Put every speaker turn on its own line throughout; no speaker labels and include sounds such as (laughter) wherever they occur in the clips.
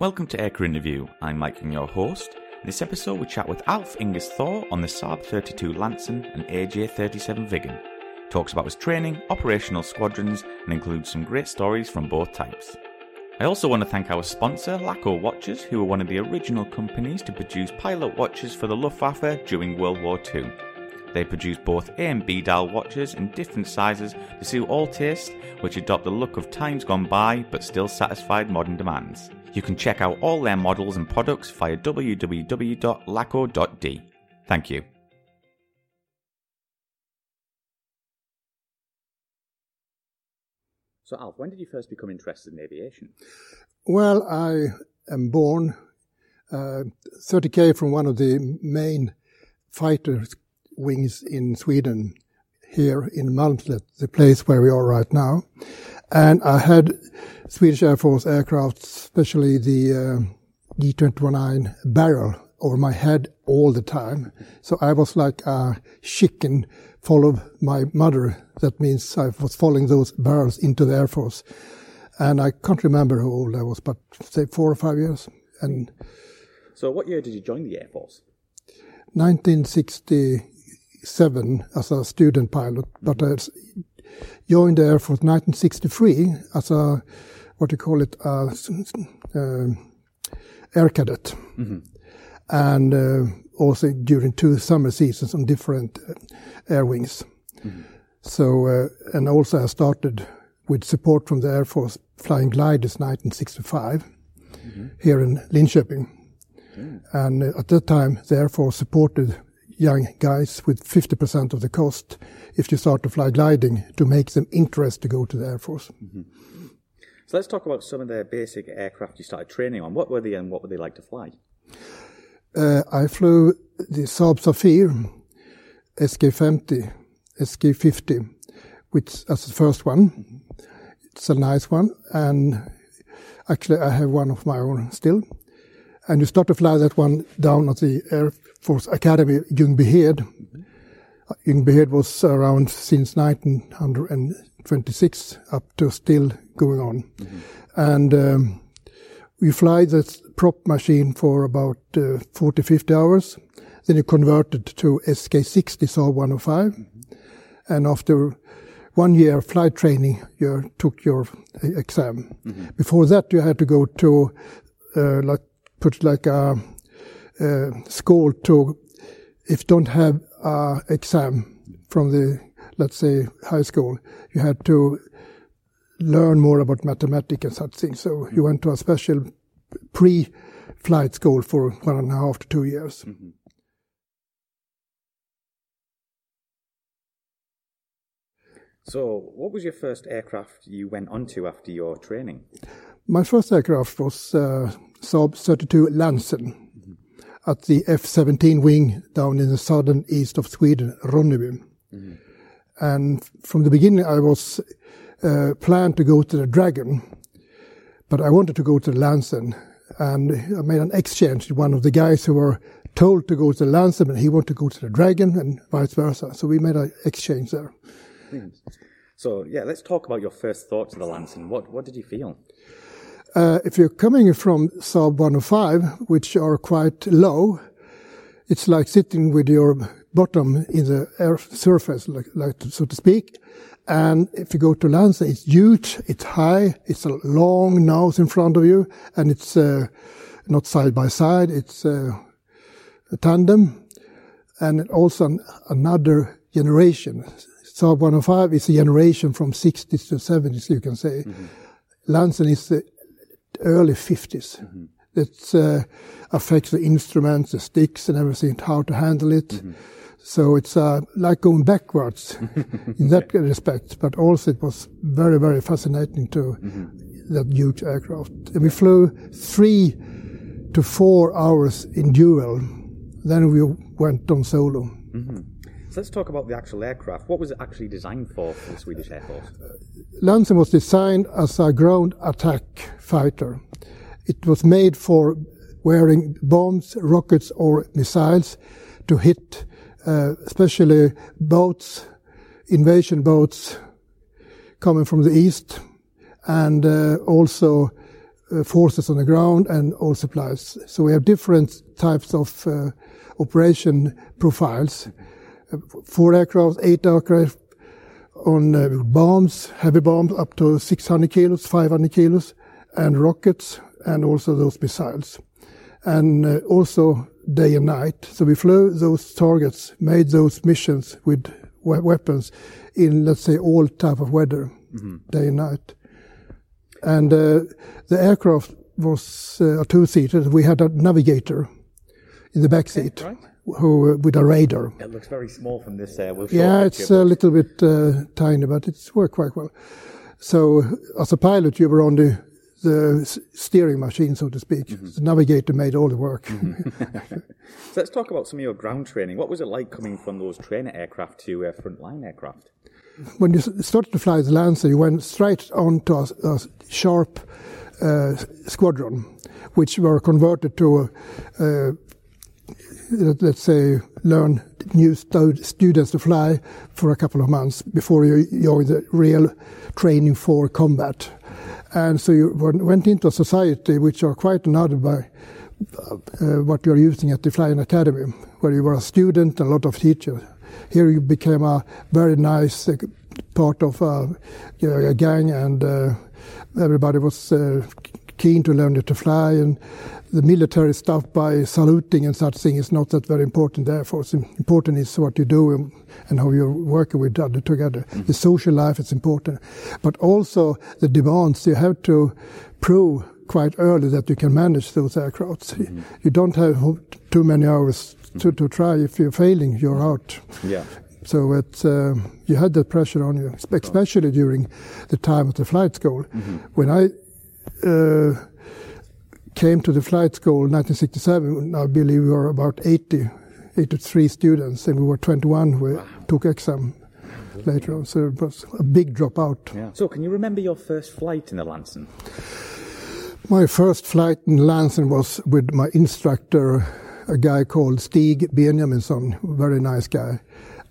Welcome to Aircrew Interview. I'm Mike and your host. In this episode, we chat with Alf Ingus Thor on the Saab 32 Lansen and AJ 37 Viggen. Talks about his training, operational squadrons, and includes some great stories from both types. I also want to thank our sponsor, Laco Watches, who were one of the original companies to produce pilot watches for the Luftwaffe during World War II. They produce both A and B dial watches in different sizes to suit all tastes, which adopt the look of times gone by but still satisfied modern demands. You can check out all their models and products via www.laco.d. Thank you. So, Alf, when did you first become interested in aviation?
Well, I am born uh, 30k from one of the main fighter wings in Sweden, here in Malmslätt, the place where we are right now. And I had Swedish Air Force aircraft, especially the uh, D-29 barrel over my head all the time. So I was like a chicken followed my mother. That means I was following those barrels into the Air Force. And I can't remember how old I was, but say four or five years. And
So, what year did you join the Air Force?
1967 as a student pilot, but I joined the Air Force 1963 as a, what do you call it, a um, air cadet. And uh, also during two summer seasons on different uh, air wings. So, uh, and also I started with support from the Air Force flying gliders 1965 here in Linköping. And uh, at that time, the Air Force supported young guys with 50% of the cost if you start to fly gliding to make them interested to go to the Air Force.
So, let's talk about some of the basic aircraft you started training on. What were they and what were they like to fly?
Uh, I flew the Saab Safir SK50, SK50, which as the first one. It's a nice one, and actually I have one of my own still. And you start to fly that one down at the Air Force Academy, Ljungbyhed. Ljungbyhed was around since 1926 up to still going on. And um, we fly this prop machine for about uh, 40, 50 hours. Then you convert it to SK60 Saab 105. And after one year flight training, you took your uh, exam. Before that, you had to go to, uh, like, put like a, uh, school to, if you don't have a exam from the, let's say, high school, you had to learn more about mathematics and such things. So you went to a special pre-flight school for one and a half to two years.
So, what was your first aircraft you went onto after your training?
My first aircraft was uh, Saab 32 Lansen at the F-17 wing down in the southern east of Sweden, Ronneby. And from the beginning, I was uh, planned to go to the Dragon, but I wanted to go to the Lansen. And I made an exchange with one of the guys who were told to go to the Lansen, and he wanted to go to the Dragon, and vice versa. So we made an exchange there.
So, yeah, let's talk about your first thoughts of the Lansen. What, what did you feel?
Uh, if you're coming from Saab 105, which are quite low, it's like sitting with your bottom in the air surface, like, like so to speak. And if you go to Lansen, it's huge, it's high, it's a long nose in front of you, and it's uh, not side by side, it's uh, a tandem, and also an, another generation. Saab 105 is a generation from 60s to 70s, you can say. Lansen is the early 50s. It uh, affects the instruments, the sticks, and everything, how to handle it. So it's uh, like going backwards (laughs) in that respect, but also it was very, very fascinating to that huge aircraft. And we flew three to four hours in dual. Then we went on solo.
So, let's talk about the actual aircraft. What was it actually designed for for the Swedish Air Force?
Lansen was designed as a ground attack fighter. It was made for wearing bombs, rockets, or missiles to hit, uh, especially boats, invasion boats coming from the east, and uh, also uh, forces on the ground and all supplies. So we have different types of uh, operation profiles. Four aircraft, eight aircraft on uh, bombs, heavy bombs up to 600 kilos, 500 kilos, and rockets, and also those missiles. And uh, also day and night. So we flew those targets, made those missions with we weapons in, let's say, all type of weather, mm-hmm. day and night. And uh, the aircraft was uh, a two-seater. We had a navigator in the back seat. Right. Who, uh, with a radar.
It looks very small from this. Uh,
we'll yeah, it's a little bit uh, tiny, but it's worked quite well. So, as a pilot, you were on the the steering machine, so to speak. Mm-hmm. The navigator made all the work.
Mm-hmm. (laughs) so let's talk about some of your ground training. What was it like coming from those trainer aircraft to uh, frontline aircraft?
When you started to fly the Lansen, you went straight onto a, a sharp uh, squadron, which were converted to, uh, let's say, learn new students to fly for a couple of months before you join the real training for combat. And so you went into a society which are quite another by uh, what you're using at the Flying Academy, where you were a student and a lot of teachers. Here you became a very nice uh, part of uh, you know, a gang, and uh, everybody was uh, keen to learn to fly. And the military stuff by saluting and such thing is not that very important there. For important is what you do and, how you're working with other together. Mm-hmm. The social life is important, but also the demands. You have to prove quite early that you can manage those aircrafts. Mm-hmm. You don't have too many hours to, to try. If you're failing, you're out.
Yeah.
So it's, uh, you had that pressure on you, especially during the time of the flight school. Mm-hmm. When I uh, came to the flight school in 1967, I believe we were about 80, 83 students, and we were 21 who wow. took exam later on. So it was a big dropout.
Yeah. So, can you remember your first flight in the Lansen?
My first flight in Lansen was with my instructor, a guy called Stig Benjaminson, very nice guy.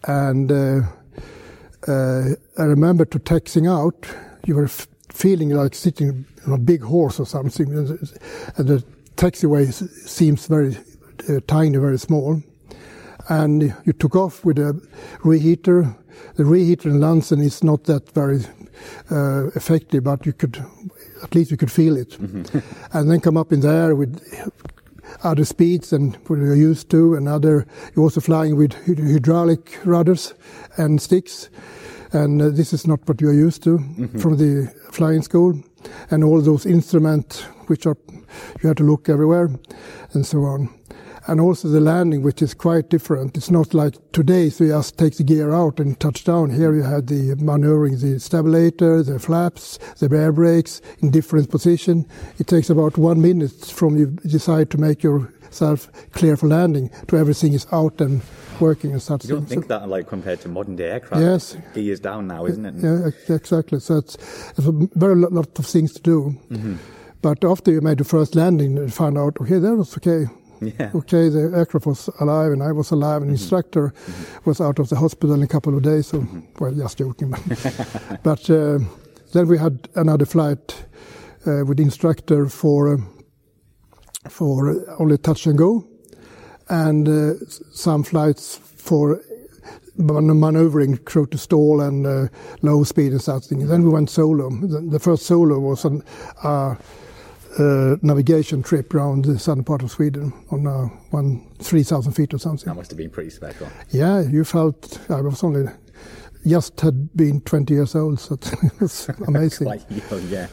And uh, uh, I remember to taxing out, you were feeling like sitting on a big horse or something, and the taxiway seems very uh, tiny, very small. And you took off with a reheater. The reheater in Lansen is not that very uh, effective, but you could, at least you could feel it. Mm-hmm. (laughs) and then come up in the air with other speeds than what you're used to, and other, you're also flying with hydraulic rudders and sticks and uh, this is not what you are used to mm-hmm. from the flying school, and all those instruments which are you have to look everywhere, and so on. And also the landing, which is quite different. It's not like today, so you just take the gear out and touch down. Here you have the maneuvering, the stabilizer, the flaps, the air brakes in different position. It takes about one minute from you decide to make yourself clear for landing to everything is out and working and such.
You don't think that like compared to modern day aircraft?
Yes,
gears down now, isn't it?
Yeah, exactly. So it's, it's a very lot of things to do. Mm-hmm. But after you made the first landing, you found out okay, that was okay. Yeah. Okay, the aircraft was alive and I was alive, and the mm-hmm. instructor mm-hmm. was out of the hospital in a couple of days. So, mm-hmm. well, just joking. But, (laughs) but uh, then we had another flight uh, with the instructor for uh, for only touch and go, and uh, some flights for maneuvering through to stall and uh, low speed and such things. Then we went solo. The, the first solo was an uh, navigation trip around the southern part of Sweden on uh, one three thousand feet or something.
That must have been pretty special.
Yeah, you felt I was only just had been twenty years old, so (laughs) it was (laughs) amazing.
Quite young, yeah.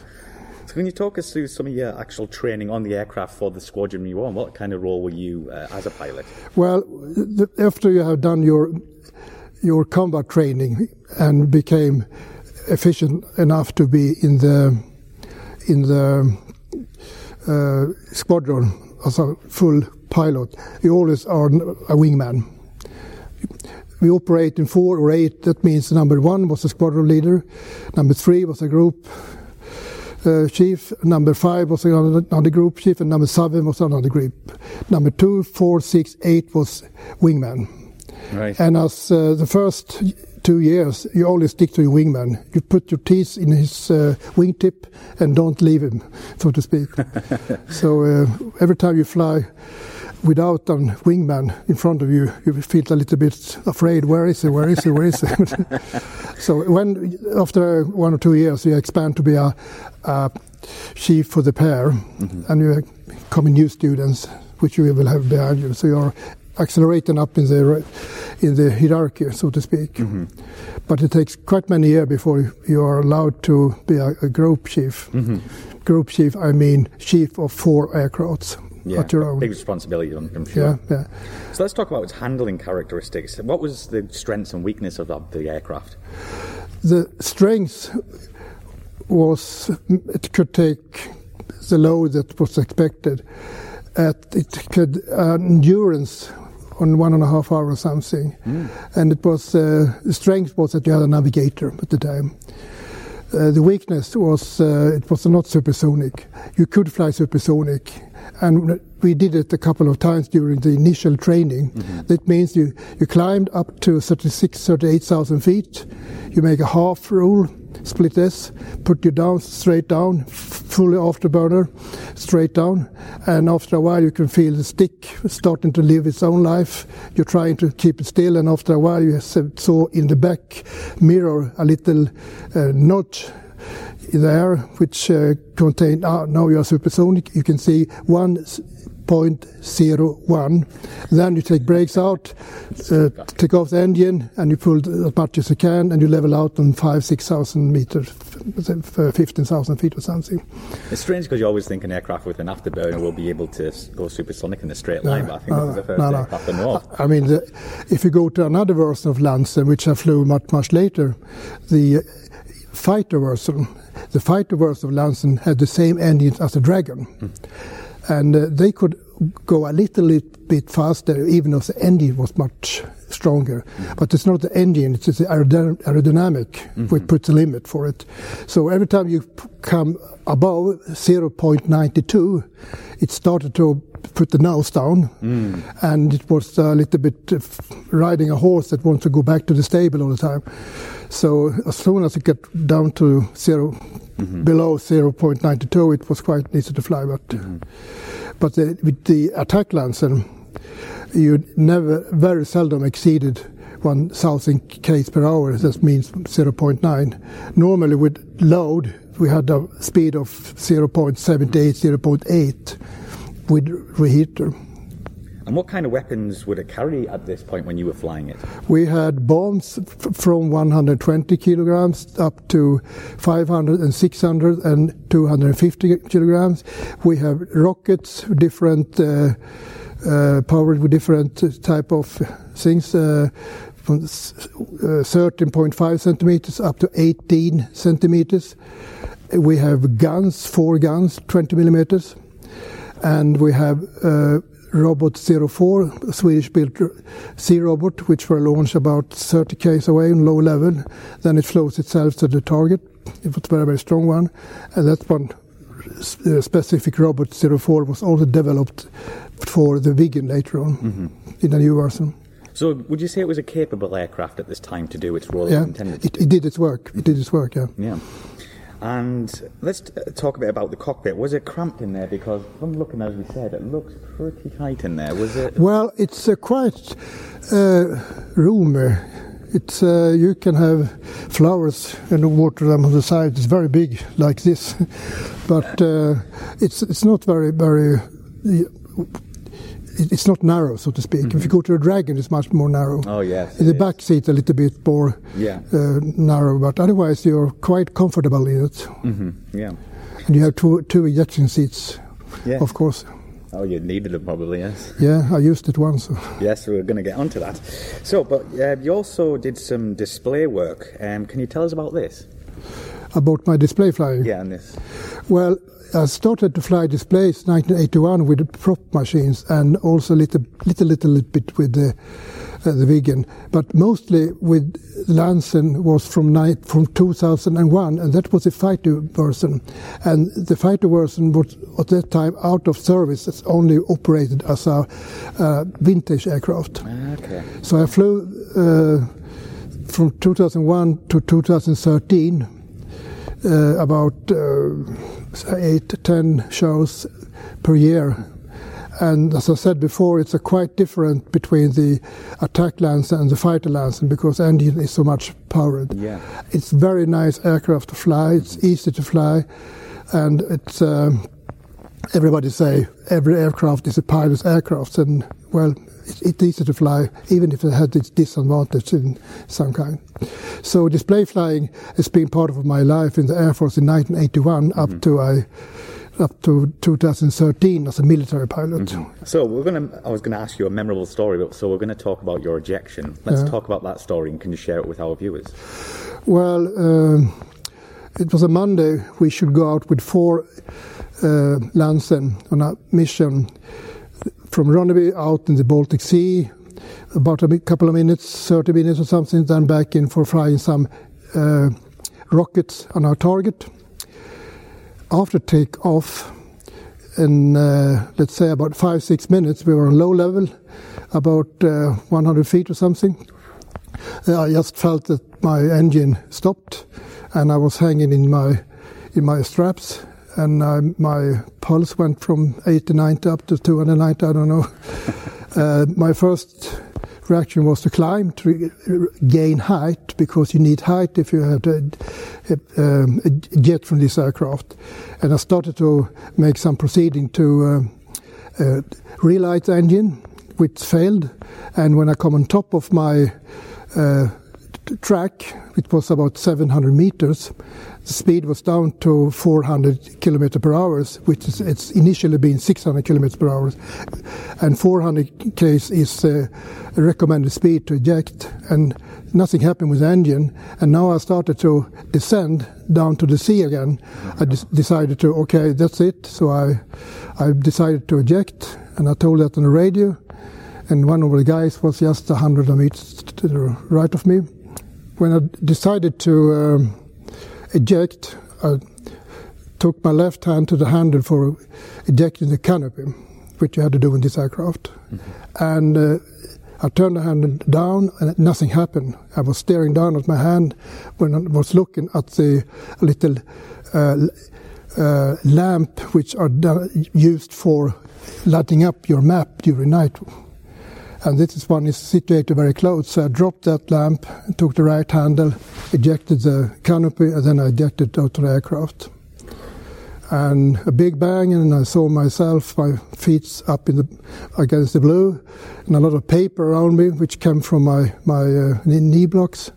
So can you talk us through some of your actual training on the aircraft for the squadron you were on? What kind of role were you uh, as a pilot?
Well, the, after you have done your your combat training and became efficient enough to be in the in the squadron as a full pilot, you always are a wingman. We operate in four or eight. That means number one was a squadron leader, number three was a group uh, chief. Number five was another group chief, and number seven was another group. Number two, four, six, eight was wingman.
Right.
And as uh, the first two years, you only stick to your wingman. You put your teeth in his uh, wingtip and don't leave him, so to speak. (laughs) so uh, every time you fly without a wingman in front of you, you feel a little bit afraid. Where is he? Where is he? Where is he? (laughs) so when after one or two years, you expand to be a, a chief for the pair, mm-hmm. and you come in new students, which you will have behind you. So you're accelerating up in the in the hierarchy, so to speak. Mm-hmm. But it takes quite many years before you are allowed to be a, a group chief. Mm-hmm. Group chief, I mean chief of four aircrafts
yeah,
at your own.
Big responsibility, I'm sure.
Yeah, yeah.
So let's talk about its handling characteristics. What was the strengths and weakness of, the aircraft?
The strength was it could take the load that was expected. At it could uh, endurance on one and a half hour or something, mm. and it was uh, the strength was that you had a navigator at the time. Uh, the weakness was uh, it was not supersonic. You could fly supersonic, and we did it a couple of times during the initial training. Mm-hmm. That means you, you climbed up to 36, 38,000 feet. You make a half roll, split S, put you down, straight down, fully afterburner, straight down. And after a while, you can feel the stick starting to live its own life. You're trying to keep it still, and after a while, you saw in the back mirror a little uh, notch there, which uh, contain, uh, now you are supersonic, you can see one 0.01. Then you take brakes out, uh, take off the engine, and you pull as much as you can, and you level out on five, six thousand meters, fifteen thousand feet or something.
It's strange because you always think an aircraft with an afterburner will be able to go supersonic in a straight line, no, but I think no, this is the first no, aircraft no.
I mean, the, if you go to another version of Lansen, which I flew much much later, the fighter version, the fighter version of Lansen had the same engine as the Dragon. Mm and uh, they could go a little bit faster, even if the engine was much stronger. Mm-hmm. But it's not the engine; it's the aerodynamic mm-hmm. which puts a limit for it. So every time you come above 0.92, it started to put the nose down, mm. and it was a little bit riding a horse that wants to go back to the stable all the time. So as soon as it got down to 0 mm-hmm. below 0.92, it was quite easy to fly. But mm-hmm. but the, with the attack Lansen, you never very seldom exceeded 1,000 k's per hour. That means 0.9. Normally with load, we had a speed of 0.78, 0.8 with reheater.
And what kind of weapons would it carry at this point when you were flying it?
We had bombs f- from 120 kilograms up to 500 and 600 and 250 kilograms. We have rockets, different uh, uh, powered with different type of things. Uh, from 13.5 uh, centimeters up to 18 centimeters. We have guns, four guns, 20 millimeters, and we have uh, Robot 04, a Swedish-built sea robot, which were launched about 30 km away in low level. Then it flows itself to the target. It was a very, very strong one. And that one uh, specific Robot 04 was also developed for the Viggen later on mm-hmm. in a new version.
So, would you say it was a capable aircraft at this time to do its role
yeah,
intended?
It, it did its work. It did its work. Yeah.
Yeah. And let's talk a bit about the cockpit. Was it cramped in there? Because from looking, as we said, it looks pretty tight in there. Was it?
Well, it's a quite uh, roomy. It's uh, you can have flowers and water them on the side. It's very big, like this, (laughs) but uh, it's it's not very very it's not narrow, so to speak. Mm-hmm. If you go to a dragon, it's much more narrow.
Oh yes.
In the back seat, a little bit more
yeah. uh,
narrow, but otherwise you're quite comfortable in it.
Mm-hmm. Yeah.
And you have two two ejection seats,
yeah.
of course.
Oh, you needed them probably, yes.
Yeah, I used it once. (laughs)
yes, we're going to get onto that. So, but uh, you also did some display work. Um, can you tell us about this?
About my display flying?
Yeah, this.
Well, I started to fly displays 1981 with prop machines and also little, little, little bit with the, uh, the Viggen. But mostly with Lansen was from night, from 2001, and that was a fighter version. And the fighter version was at that time out of service. It's only operated as a uh, vintage aircraft.
Okay.
So I flew. Uh, from 2001 to 2013, uh, about uh, eight to ten shows per year. And as I said before, it's a quite different between the attack Lansen and the fighter Lansen because engine is so much powered.
Yeah.
It's very nice aircraft to fly. It's easy to fly, and it's. Um, everybody say every aircraft is a pilot's aircraft, and well, it's, easy to fly, even if it has its disadvantage in some kind. So display flying has been part of my life in the Air Force in 1981 up to I. Up to 2013 as a military pilot.
So we're gonna. I was gonna ask you a memorable story, but so we're gonna talk about your ejection. Let's
Yeah.
talk about that story, and can you share it with our viewers?
Well, um, it was a Monday. We should go out with four uh, Lansen on a mission from Ronneby out in the Baltic Sea, about a couple of minutes, 30 minutes or something, then back in for flying some uh, rockets on our target. After takeoff, in uh, let's say about five, six minutes, we were on low level, about uh, 100 feet or something. I just felt that my engine stopped, and I was hanging in my in my straps, and my pulse went from 80, 90 up to 290. I don't know. (laughs) uh, my first reaction was to climb to gain height because you need height if you have to, um, a jet from this aircraft. And I started to make some proceeding to uh, uh, relight the engine, which failed. And when I come on top of my uh, track, which was about 700 meters, the speed was down to 400 kilometer per hour, which is it's initially been 600 kilometers per hour, and 400 k's is uh, recommended speed to eject, and nothing happened with the engine. And now I started to descend down to the sea again. I decided to okay, that's it. So I I decided to eject, and I told that on the radio and one of the guys was just hundred meters to the right of me. When I decided to um, eject, I took my left hand to the handle for ejecting the canopy, which you had to do in this aircraft. And uh, I turned the handle down, and nothing happened. I was staring down at my hand when I was looking at the little uh, uh, lamp, which are used for lighting up your map during night and this one is situated very close. So I dropped that lamp, took the right handle, ejected the canopy, and then I ejected out of the aircraft. And a big bang, and I saw myself, my feet up in the against the blue, and a lot of paper around me, which came from my my uh, knee blocks,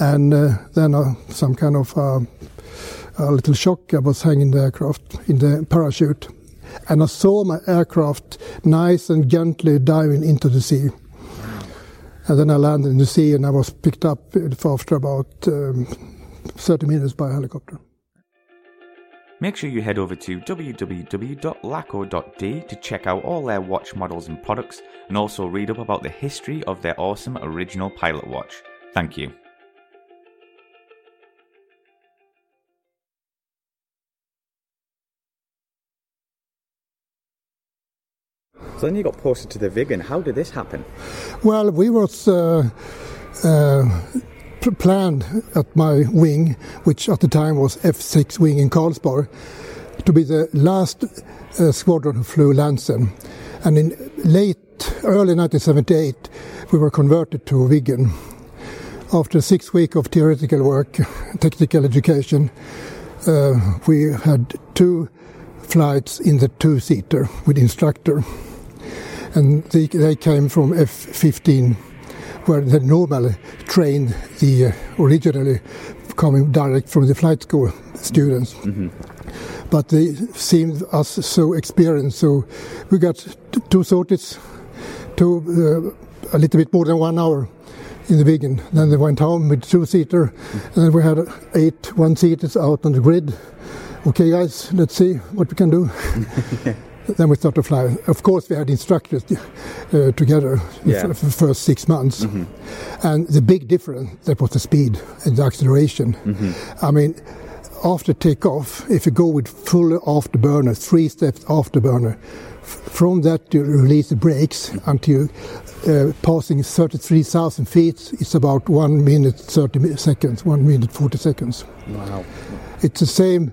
and uh, then uh, some kind of uh, a little shock. I was hanging the aircraft in the parachute, and I saw my aircraft nice and gently diving into the sea. And then I landed in the sea, and I was picked up after about um, 30 minutes by helicopter.
Make sure you head over to www.laco.d to check out all their watch models and products, and also read up about the history of their awesome original pilot watch. Thank you. So then you got posted to the Viggen. How did this happen?
Well, we was uh, uh, planned at my wing, which at the time was F6 wing in Karlsborg, to be the last uh, squadron who flew Lansen. And in late, early 1978, we were converted to Viggen. After six weeks of theoretical work, technical education, uh, we had two flights in the two-seater with instructor and they, they came from F-15, where they normally trained the uh, originally coming direct from the flight school students. But they seemed us so experienced, so we got t- two sorties, two uh, a little bit more than one hour in the beginning. Then they went home with two-seater, and then we had eight one-seaters out on the grid. Okay, guys, let's see what we can do. (laughs) Then we started to fly. Of course, we had instructors uh, together
Yeah.
for the first six months. And the big difference, that was the speed and the acceleration. I mean, after takeoff, if you go with full afterburner, three steps afterburner, from that you release the brakes until uh, passing 33,000 feet. It's about one minute 30 seconds, one minute 40 seconds.
Wow.
It's the same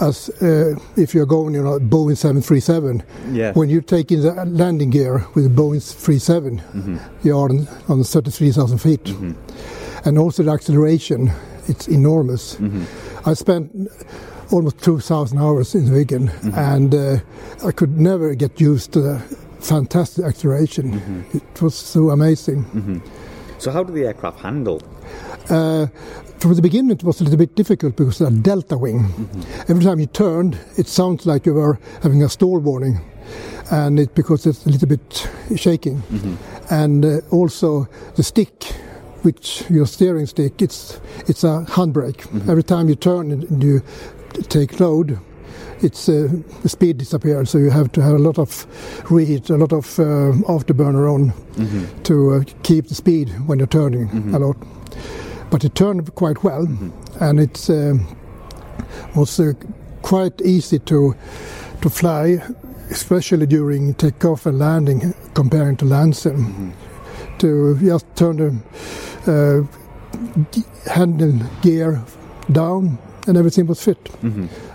as uh, if you're going in a Boeing 737.
Yeah.
When you take in the landing gear with a Boeing 37,
Mm-hmm.
you are on, on 33,000 feet. And also the acceleration, it's enormous.
Mm-hmm.
I spent almost 2,000 hours in the Viggen,
Mm-hmm.
and uh, I could never get used to the fantastic acceleration.
Mm-hmm.
It was so amazing.
So how did the aircraft handle?
Uh, from the beginning, it was a little bit difficult because of the delta wing. Every time you turned, it sounds like you were having a stall warning, and it because it's a little bit shaking. And uh, also the stick, which your steering stick, it's it's a handbrake. Every time you turn and you take load, it's uh, the speed disappears. So you have to have a lot of reheat, a lot of uh, afterburner on to uh, keep the speed when you're turning a lot. But it turned quite well, and it um, was uh, quite easy to to fly, especially during takeoff and landing, comparing to Lansen. To just turn the uh, handle gear down, and everything was fit.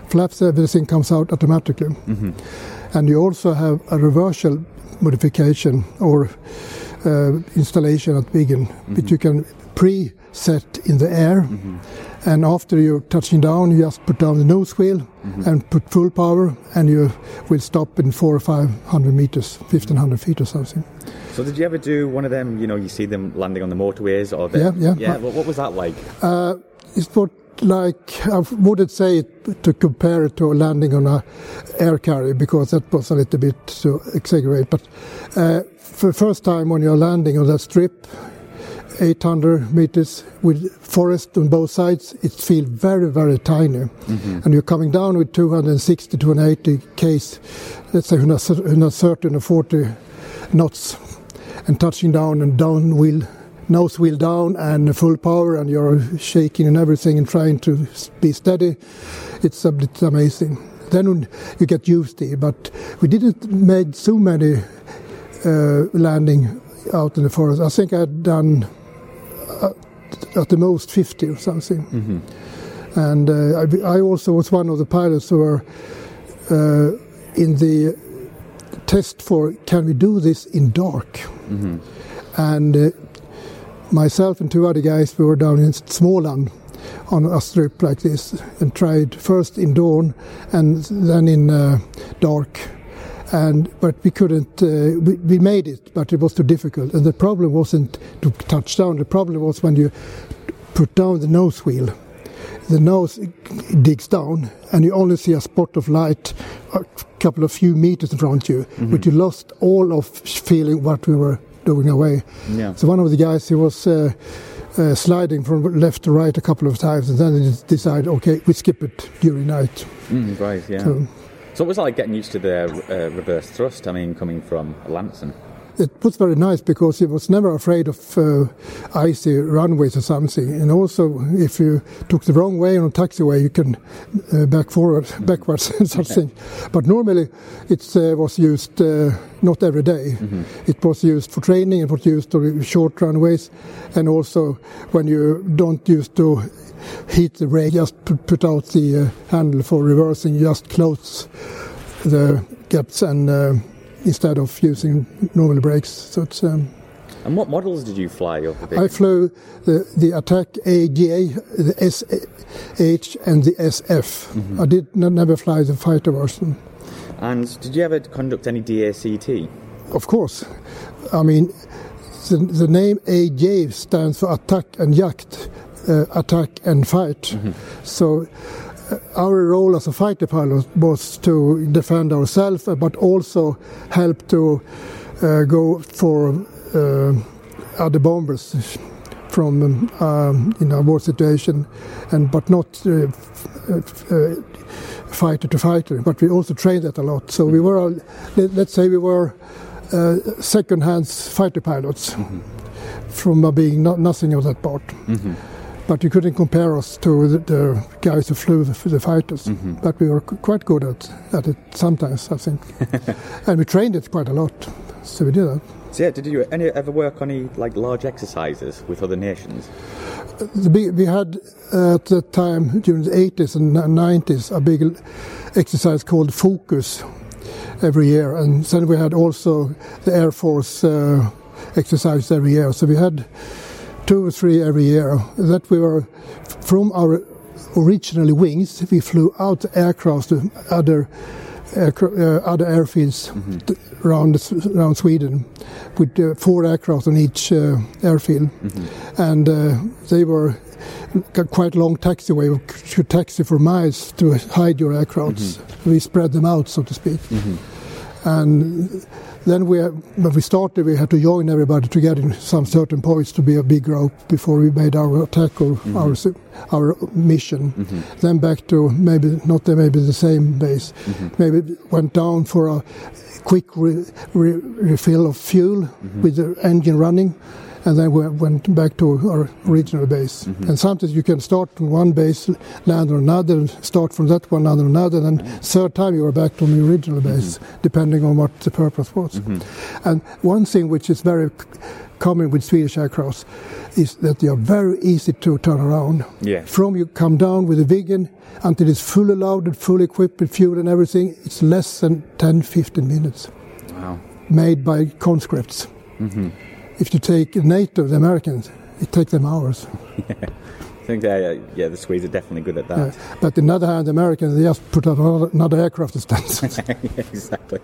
Flaps, everything comes out automatically. And you also have a reversal modification or uh, installation at Viggen, which you can pre-set in the air. And after you're touching down, you just put down the nose wheel and put full power, and you will stop in four or five hundred meters, fifteen hundred feet or something.
So did you ever do one of them? You know, you see them landing on the motorways or the,
Yeah, yeah.
yeah. What, what was that like?
Uh, it's what like I wouldn't say it to compare it to landing on a air carrier because that was a little bit to exaggerate. But uh, for the first time when you're landing on that strip, 800 meters with forest on both sides, it feels very very tiny. And you're coming down with 260 280 k's, let's say 130 or 40 knots, and touching down and down wheel nose wheel down and full power and you're shaking and everything and trying to be steady. It's a bit amazing. Then you get used to it but we didn't make so many uh, landing out in the forest. I think i'd done at the most 50 or something. And uh, I, I also was one of the pilots who were uh, in the test for can we do this in dark? And uh, myself and two other guys we were down in Småland on a strip like this and tried first in dawn and then in uh, dark and but we couldn't uh, we, we made it but it was too difficult and the problem wasn't to touch down the problem was when you put down the nose wheel the nose digs down and you only see a spot of light a couple of few meters in front of you but you lost all of feeling what we were doing away
Yeah.
so one of the guys, he was uh, uh, sliding from left to right a couple of times, and then he just decided, okay, we skip it during night.
Mm, right. Yeah.
So
So what was it like getting used to the uh, reverse thrust? I mean, coming from Lansen.
It was very nice because he was never afraid of uh, icy runways or something. And also, if you took the wrong way on a taxiway, you can uh, back forward, (laughs) backwards and something. But normally, it uh, was used uh, not every day. It was used for training. It was used for short runways, and also when you don't use to hit the brake, just put, out the uh, handle for reversing. You just close the gaps and. Instead of using normal brakes, so it's um,
And what models did you fly over?
I flew the, the Attack AGA, the SH, and the SF. I did not, never fly the fighter version.
And did you ever conduct any DACT?
Of course, I mean, the, the name AJ stands for Attack and Jagd, uh, Attack and Fight. So. Uh, Our role as a fighter pilot was to defend ourselves, uh, but also help to uh, go for uh, other bombers from um, um, in a war situation, and but not uh, f- uh, uh, fighter to fighter. But we also trained that a lot. So we were, uh, let, let's say, we were uh, second-hand fighter pilots from uh, being no, nothing of that part. But you couldn't compare us to the, the guys who flew the, the fighters.
Mm-hmm.
But we were qu- quite good at, at it sometimes, I think. (laughs) and we trained it quite a lot. So we did that.
So yeah, did you any, ever work on any like large exercises with other nations?
The big, we had uh, at that time during the 80s and 90s a big exercise called Focus every year, and then we had also the Air Force uh, exercise every year. So we had two or three every year. That we were from our originally wings. We flew out aircraft to other uh, other airfields t- around around Sweden with uh, four aircraft on each uh, airfield, and uh, they were got quite long taxiway. You could taxi for miles to hide your aircrafts. We spread them out, so to speak. And then we, when we started, we had to join everybody together in some certain points to be a big group before we made our attack or mm-hmm. our s- our mission. Mm-hmm. Then back to maybe not the, maybe the same base. Mm-hmm. Maybe went down for a quick re, re, refill of fuel with the engine running. And then we went back to our regional base. Mm-hmm. And sometimes you can start from one base, land on another, start from that one, land on another, and then third time you are back to the original mm-hmm. base, depending on what the purpose was. Mm-hmm. And one thing which is very common with Swedish aircrafts is that they are very easy to turn around.
Yeah.
From you come down with a Viggen until it's fully loaded, fully equipped with fuel and everything, it's less than 10, 15 minutes
Wow.
made by conscripts. If you take NATO, the Americans, it takes them hours. (laughs)
I think uh, yeah, the Swedes are definitely good at that.
Yeah. But on the other hand, the Americans, they just put another, another aircraft instead. (laughs)
Yeah, exactly.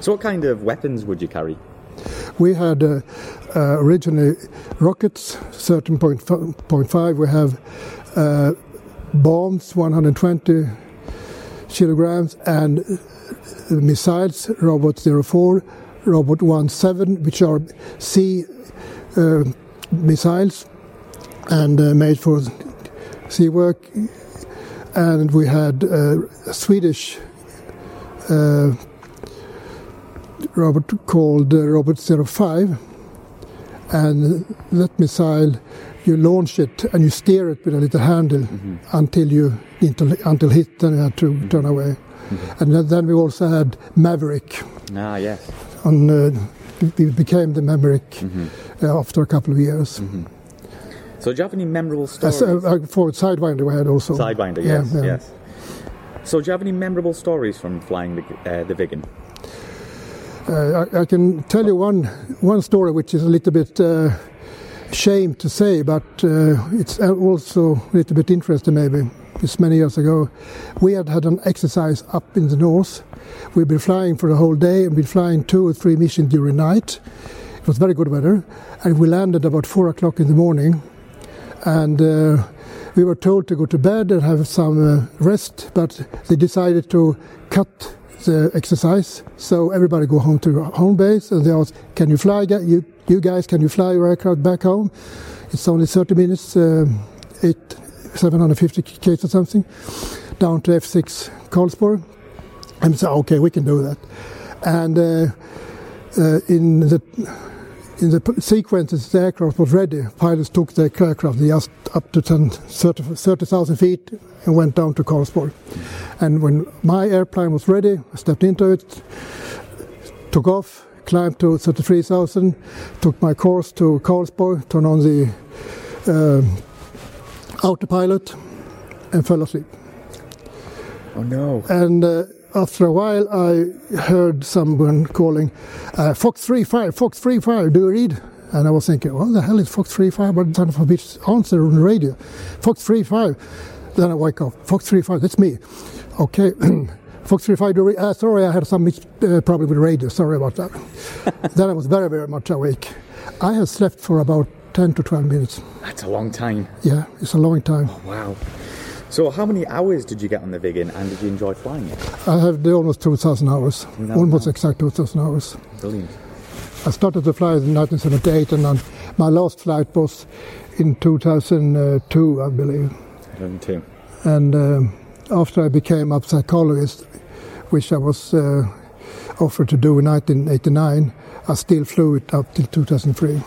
So what kind of weapons would you carry?
we had uh, uh, originally rockets, 13.5. We have uh, bombs, 120 kilograms, and uh, missiles, Robot 04, Robot 17, which are sea uh, missiles and uh, made for sea work. And we had uh, a Swedish uh, robot called uh, Robot 05. And that missile, you launch it and you steer it with a little handle until you until, until hit, then you had to turn away. And then, then we also had Maverick.
Ah, yes.
On, uh, we became the Maverick uh, after a couple of years.
So do you have any memorable
Uh,
stories?
uh, for Sidewinder, we had also.
Sidewinder,
Yeah,
yes,
yeah.
yes. So do you have any memorable stories from flying the, uh, the Viggen?
Uh, I, I can tell you one one story which is a little bit uh, shame to say, but uh, it's also a little bit interesting maybe. It's many years ago. We had had an exercise up in the north. We've been flying for the whole day and been flying two or three missions during night. It was very good weather, and we landed about four o'clock in the morning. And uh, we were told to go to bed and have some uh, rest, but they decided to cut the exercise. So everybody go home to home base, and they asked, "Can you fly? You, you guys, can you fly your aircraft back home? It's only 30 minutes, eight, 750 k's or something, down to F6 Karlsborg." And we said, "Okay, we can do that." And uh, uh, in the in the sequences, the aircraft was ready. Pilots took the aircraft just up to 10, 30 30,000 feet and went down to Karlsborg. And when my airplane was ready, I stepped into it, took off, climbed to 33,000, took my course to Karlsborg, turned on the um autopilot, and fell asleep.
Oh no.
And uh, after a while, I heard someone calling, uh, Fox 35, Fox 35, do you read? And I was thinking, what the hell is Fox 35? What son of a bitch answer on the radio? Fox 35. Then I wake up, Fox 35, that's me. Okay, (clears throat) Fox 35, do you read? Uh, sorry, I had some uh, problem with the radio, sorry about that. (laughs) then I was very, very much awake. I had slept for about 10 to 12 minutes.
That's a long time.
Yeah, it's a long time.
Wow. So how many hours did you get on the Viggen and did you enjoy flying it?
I have almost 2,000 hours,
2,000
almost
hours.
exact 2,000 hours.
Brilliant.
I started to fly in 1978, and my last flight was in 2002, I believe.
Eleven two.
And um, after I became a psychologist, which I was uh, offered to do in 1989, I still flew it up till 2003.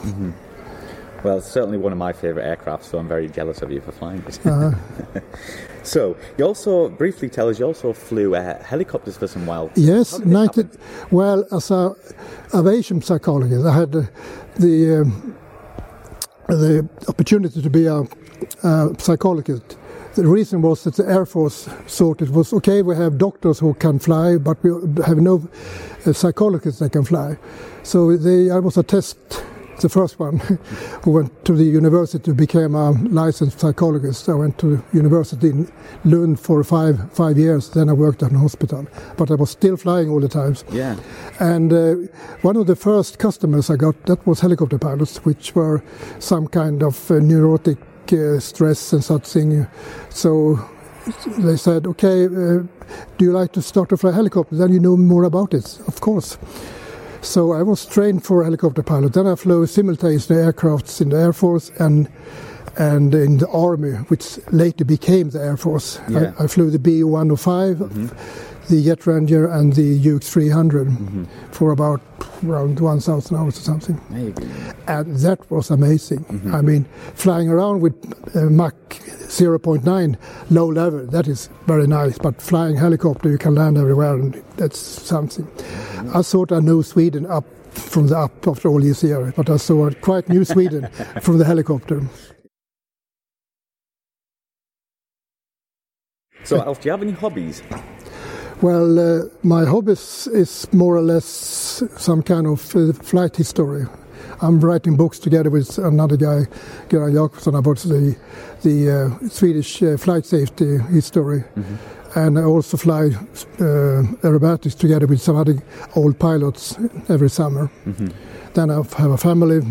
Well, it's certainly one of my favourite aircraft, so I'm very jealous of you for flying it. Uh-huh. (laughs) so, you also briefly tell us you also flew uh, helicopters for some while.
Yes, 90, well, as an aviation psychologist, I had uh, the um, the opportunity to be a, a psychologist the reason was that the Air Force thought it was okay, we have doctors who can fly, but we have no uh, psychologists that can fly. So they, I was a test, the first one, who (laughs) went to the university became a licensed psychologist. I went to university in Lund for five five years. Then I worked at a hospital, but I was still flying all the times.
Yeah.
And uh, one of the first customers I got that was helicopter pilots, which were some kind of uh, neurotic uh, stress and such thing. So they said, okay, uh, do you like to start to fly helicopter? Then you know more about it, of course. So I was trained for helicopter pilot. Then I flew simultaneously aircrafts in the Air Force and and in the Army, which later became the Air Force.
Yeah.
I, I, flew the Bo-105. Mm-hmm the Jet Ranger and the Hughes 300 mm-hmm. for about around 1,000 hours or something. And that was amazing. Mm-hmm. I mean, flying around with uh, Mach 0.9 low level, that is very nice. But flying helicopter, you can land everywhere, and that's something. Mm-hmm. I thought I knew Sweden up from the up after all these years, but I saw quite new Sweden (laughs) from the helicopter.
So, Alf, do you have any hobbies?
Well, uh, my hobby is more or less some kind of uh, flight history. I'm writing books together with another guy, Göran Jakobsson, about the the uh, Swedish uh, flight safety history. Mm-hmm. And I also fly uh, aerobatics together with some other old pilots every summer. Mm-hmm. Then I have a family,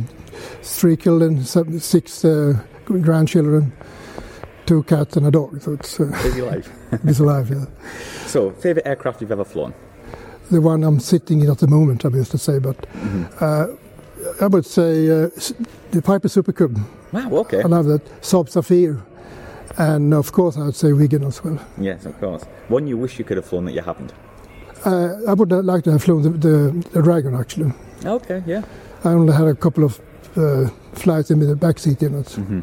three children, six uh, grandchildren two cats and a dog. So it's
uh, busy life. (laughs)
busy life, yeah.
So, favorite aircraft you've ever flown?
The one I'm sitting in at the moment, I used to say, but mm-hmm. uh, I would say uh, the Piper Super Cub.
Wow, okay. I
love that. Saab. And of course, I would say Viggen as well.
Yes, of course. One you wish you could have flown that you haven't?
Uh, I would like to have flown the, the, the, Draken, actually.
Okay, yeah.
I only had a couple of uh, flights in the back seat in it. Mm-hmm.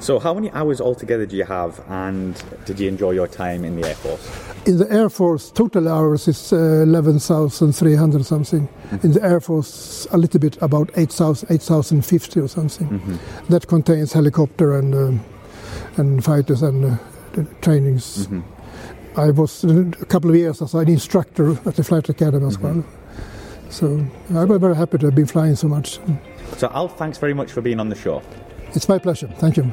So, how many hours altogether do you have, and did you enjoy your time in the Air Force?
In the Air Force, total hours is uh, 11,300 something. Mm-hmm. In the Air Force, a little bit about 8,000, 8,050 or something. Mm-hmm. That contains helicopter and um, and fighters and uh, trainings. Mm-hmm. I was uh, a couple of years as an instructor at the Flight Academy as mm-hmm. well. So I'm very happy to have been flying so much.
So Alf, thanks very much for being on the show.
It's my pleasure. Thank you.